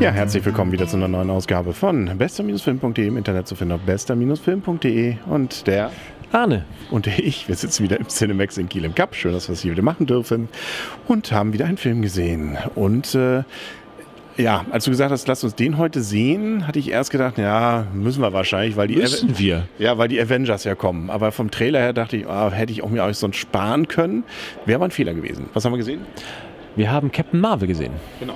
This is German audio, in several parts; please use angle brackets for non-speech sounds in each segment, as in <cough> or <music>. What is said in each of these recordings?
Ja, herzlich willkommen wieder zu einer neuen Ausgabe von bester-film.de im Internet zu finden auf bester-film.de und der Arne. und ich, wir sitzen wieder im Cinemax in Kiel im Cup. Schön, dass wir es hier wieder machen dürfen und haben wieder einen Film gesehen. Und äh, ja, als du gesagt hast, lass uns den heute sehen, hatte ich erst gedacht, ja, müssen wir wahrscheinlich, weil die Müssen wir. ja, weil die Avengers ja kommen. Aber vom Trailer her dachte ich, ah, hätte ich auch mir auch sonst sparen können. Wäre aber ein Fehler gewesen. Was haben wir gesehen? Wir haben Captain Marvel gesehen. Genau.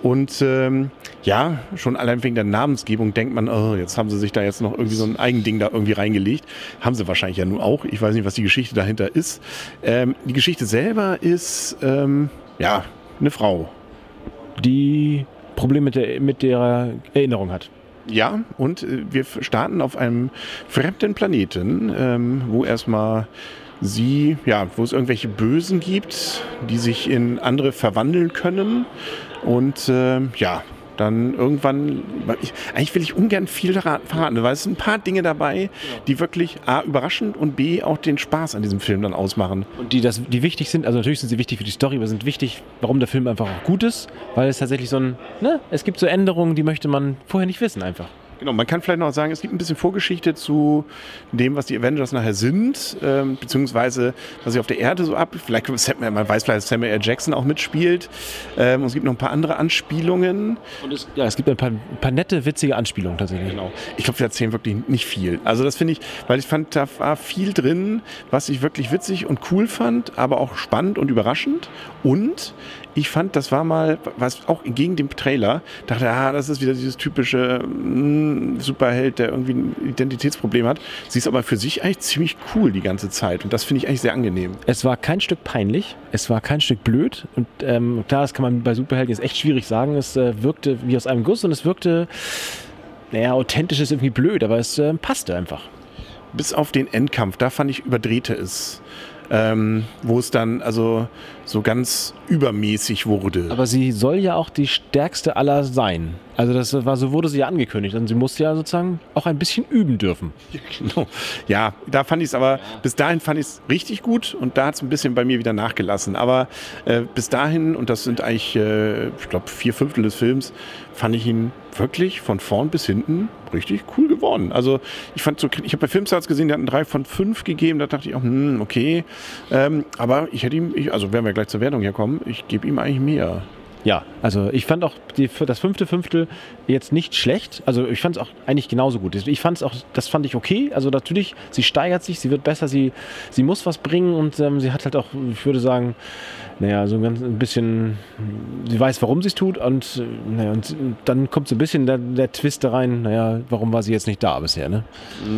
Und ähm, ja, schon allein wegen der Namensgebung denkt man, oh, jetzt haben sie sich da jetzt noch irgendwie so ein Eigending da irgendwie reingelegt. Haben sie wahrscheinlich ja nun auch. Ich weiß nicht, was die Geschichte dahinter ist. Ähm, die Geschichte selber ist, ähm, ja, eine Frau. Die Probleme mit der, mit der Erinnerung hat. Ja, und äh, wir starten auf einem fremden Planeten, ähm, wo erstmal sie, ja, wo es irgendwelche Bösen gibt, die sich in andere verwandeln können. Und ähm, ja, dann irgendwann, ich, eigentlich will ich ungern viel verra- verraten, weil es sind ein paar Dinge dabei, die wirklich A, überraschend und B, auch den Spaß an diesem Film dann ausmachen. Und die, das, die wichtig sind, also natürlich sind sie wichtig für die Story, aber sind wichtig, warum der Film einfach auch gut ist, weil es tatsächlich so ein, ne, es gibt so Änderungen, die möchte man vorher nicht wissen einfach. Genau, man kann vielleicht noch sagen, es gibt ein bisschen Vorgeschichte zu dem, was die Avengers nachher sind, ähm, beziehungsweise was sich auf der Erde so ab. Vielleicht Sam, man weiß vielleicht, dass Samuel L. Jackson auch mitspielt. Ähm, und es gibt noch ein paar andere Anspielungen. Und es, ja, es gibt ein paar, ein paar nette, witzige Anspielungen tatsächlich. Genau. Ich glaube, wir erzählen wirklich nicht viel. Also das finde ich, weil ich fand, da war viel drin, was ich wirklich witzig und cool fand, aber auch spannend und überraschend. Und ich fand, das war mal, was auch gegen den Trailer, dachte, ah, das ist wieder dieses typische mm, Superheld, der irgendwie ein Identitätsproblem hat. Sie ist aber für sich eigentlich ziemlich cool die ganze Zeit. Und das finde ich eigentlich sehr angenehm. Es war kein Stück peinlich, es war kein Stück blöd. Und ähm, klar, das kann man bei Superhelden jetzt echt schwierig sagen. Es äh, wirkte wie aus einem Guss und es wirkte, naja, authentisch ist irgendwie blöd, aber es äh, passte einfach. Bis auf den Endkampf, da fand ich überdrehte es. Ähm, wo es dann also so ganz übermäßig wurde. Aber sie soll ja auch die stärkste aller sein. Also das war, so wurde sie ja angekündigt. Und sie musste ja sozusagen auch ein bisschen üben dürfen. Genau. Ja, da fand ich es aber, bis dahin fand ich es richtig gut und da hat es ein bisschen bei mir wieder nachgelassen. Aber äh, bis dahin, und das sind eigentlich, äh, ich glaube, vier Fünftel des Films, fand ich ihn wirklich von vorn bis hinten richtig cool geworden. Also ich fand so, ich habe bei Filmstarts gesehen, die hatten drei von fünf gegeben, da dachte ich auch, hm, okay. Ähm, aber ich hätte ihm, ich, also wenn wir gleich zur Wertung hier kommen, ich gebe ihm eigentlich mehr. Ja, also ich fand auch die, das fünfte Fünftel jetzt nicht schlecht. Also ich fand es auch eigentlich genauso gut. Ich fand es auch, das fand ich okay. Also natürlich, sie steigert sich, sie wird besser, sie, sie muss was bringen und ähm, sie hat halt auch, ich würde sagen, naja, so ein ganz ein bisschen, sie weiß, warum sie es tut und, äh, naja, und dann kommt so ein bisschen der, der Twist da rein, naja, warum war sie jetzt nicht da bisher, ne?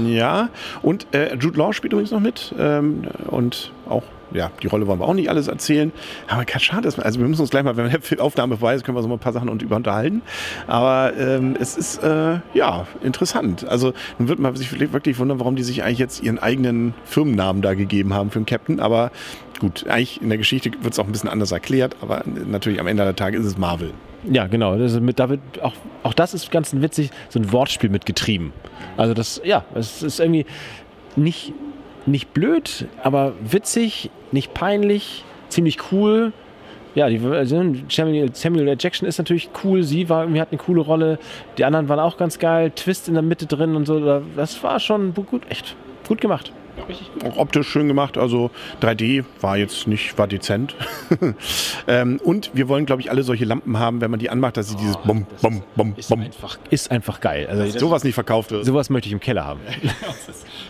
Ja, und äh, Jude Law spielt übrigens noch mit ähm, und auch, ja, die Rolle wollen wir auch nicht alles erzählen, aber schade ist, also wir müssen uns gleich mal, wenn die Aufnahme vorbei ist, können wir so mal ein paar Sachen und über unterhalten, aber ähm, es ist, äh, ja, interessant. Also nun wird man sich wirklich wundern, warum die sich eigentlich jetzt ihren eigenen Firmennamen da gegeben haben für den Captain, aber gut, eigentlich in der Geschichte wird es auch ein bisschen anders erklärt, aber natürlich am Ende der Tage ist es Marvel. Ja, genau. Das mit, da wird auch, auch das ist ganz witzig, so ein Wortspiel mitgetrieben. Also das, ja, es ist irgendwie nicht, nicht blöd, aber witzig, nicht peinlich, ziemlich cool. Ja, die, also Samuel, Samuel L. Ist natürlich cool, sie war, hat eine coole Rolle, die anderen waren auch ganz geil, Twist in der Mitte drin und so, das war schon gut, echt gut gemacht. Auch optisch schön gemacht, also 3D war jetzt nicht, war dezent. <laughs> ähm, und wir wollen, glaube ich, alle solche Lampen haben, wenn man die anmacht, dass sie dieses Bom, Bom, Bom, Ist Bom. einfach, ist einfach geil. Also Dass das, sowas nicht verkauft wird. sowas möchte ich im Keller haben. <laughs>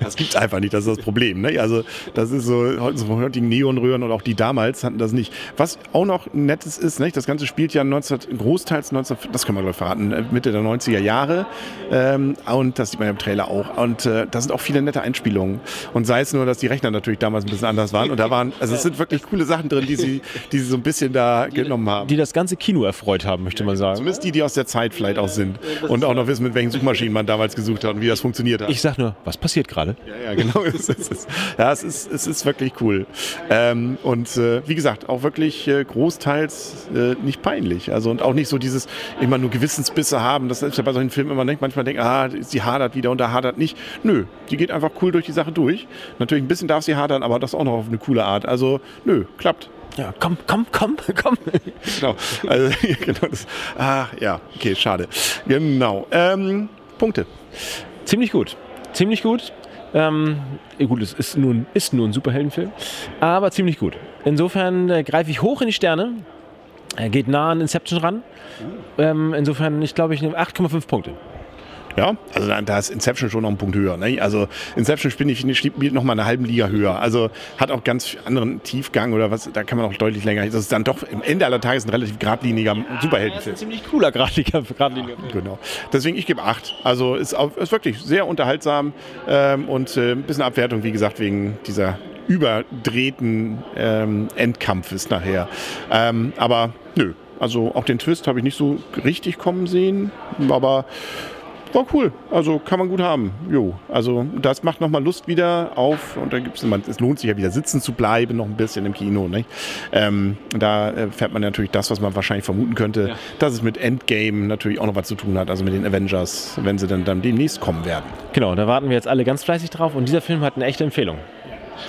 Das gibt's einfach nicht, das ist das Problem. Ne? Also das ist so, so von heutigen Neonröhren und auch die damals hatten das nicht. Was auch noch nettes ist, ne? das Ganze spielt ja 19, großteils 19, das können wir gleich verraten, äh, Mitte der 90er Jahre. Ähm, und das sieht man ja im Trailer auch. Und äh, da sind auch viele nette Einspielungen. Und sei es nur, dass die Rechner natürlich damals ein bisschen anders waren. Und da waren, also es sind wirklich coole Sachen drin, die sie, die sie so ein bisschen da genommen haben. Die das ganze Kino erfreut haben, möchte man sagen. Zumindest die, die aus der Zeit vielleicht auch sind. Und auch noch wissen, mit welchen Suchmaschinen man damals gesucht hat und wie das funktioniert hat. Ich sag nur, was passiert gerade? Ja, ja, genau. <laughs> es, ist, es, ist, ja, es, ist, es ist wirklich cool. Ähm, und äh, wie gesagt, auch wirklich äh, großteils äh, nicht peinlich. Also und auch nicht so dieses immer nur Gewissensbisse haben. Das ist ja bei solchen Filmen immer nicht. Manchmal denkt, ah, sie hadert wieder und da hadert nicht. Nö, die geht einfach cool durch die Sache durch. Nicht. Natürlich ein bisschen darf sie hadern, aber das auch noch auf eine coole Art. Also, nö, klappt. Ja, komm, komm, komm, komm. Genau. Also, <laughs> genau das, ah, ja, okay, schade. Genau. Ähm, Punkte. Ziemlich gut. Ziemlich gut. Ähm, gut, es ist nur, ein- ist nur ein Superheldenfilm, aber ziemlich gut. Insofern äh, greife ich hoch in die Sterne. Er geht nah an Inception ran. Ähm, insofern, ich glaube, ich nehme 8,5 Punkte. Ja, also da, da ist Inception schon noch einen Punkt höher. Ne? Also Inception spielt, nicht, spielt noch mal eine halben Liga höher. Also hat auch ganz anderen Tiefgang oder was, da kann man auch deutlich länger. Das ist dann doch im Ende aller Tages ein relativ geradliniger Superheldenfilm. ziemlich cooler Gradliga. Gradliga. Genau. Deswegen, ich gebe acht. Also ist, auch, ist wirklich sehr unterhaltsam ähm, und äh, ein bisschen Abwertung, wie gesagt, wegen dieser überdrehten ähm, Endkampfes nachher. Ähm, aber nö, also auch den Twist habe ich nicht so richtig kommen sehen, aber war cool. Also kann man gut haben. Jo, also das macht nochmal Lust wieder auf und da gibt's immer, es lohnt sich ja wieder sitzen zu bleiben, noch ein bisschen im Kino. Ne? Ähm, da äh, fährt man natürlich das, was man wahrscheinlich vermuten könnte, dass es mit Endgame natürlich auch noch was zu tun hat, also mit den Avengers, wenn sie dann, dann demnächst kommen werden. Genau, da warten wir jetzt alle ganz fleißig drauf und dieser Film hat eine echte Empfehlung.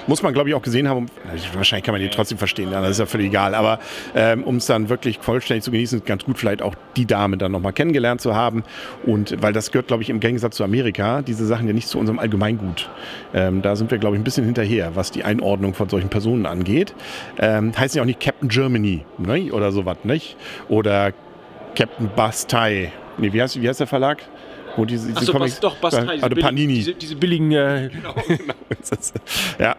Muss man, glaube ich, auch gesehen haben. Wahrscheinlich kann man die trotzdem verstehen, das ist ja völlig egal. Aber ähm, um es dann wirklich vollständig zu genießen, ist ganz gut, vielleicht auch die Dame dann nochmal kennengelernt zu haben. Und weil das gehört, glaube ich, im Gegensatz zu Amerika, diese Sachen ja nicht zu unserem Allgemeingut. Ähm, da sind wir, glaube ich, ein bisschen hinterher, was die Einordnung von solchen Personen angeht. Ähm, heißt ja auch nicht Captain Germany ne? oder sowas, nicht? Oder Captain Bastei. Nee, wie heißt, wie heißt der Verlag? Wo diese, diese Achso, Comics- Bas, doch, Bastei. Äh, diese oder billigen- Panini. Diese, diese billigen. Äh, <laughs> ja,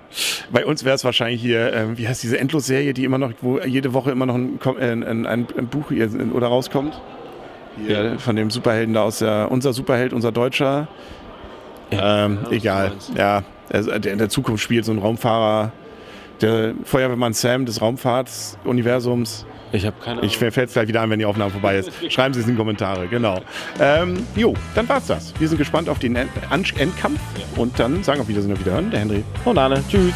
bei uns wäre es wahrscheinlich hier, ähm, wie heißt diese Endlosserie, die immer noch, wo jede Woche immer noch ein, äh, ein, ein, ein Buch hier in- oder rauskommt? Hier, von dem Superhelden da aus der, unser Superheld, unser Deutscher. ähm, was du egal. Ja, er- der in der Zukunft spielt so ein Raumfahrer, der Feuerwehrmann Sam des Raumfahrtsuniversums. ich habe keine Ich fällt es gleich wieder an, wenn die Aufnahme vorbei ist. Schreiben Sie es in die Kommentare, genau. Ähm, jo, dann war's das. Wir sind gespannt auf den End Endkampf und dann sagen auf Wiedersehen auf Wiederhören, der Henry. Und Arne. Tschüss.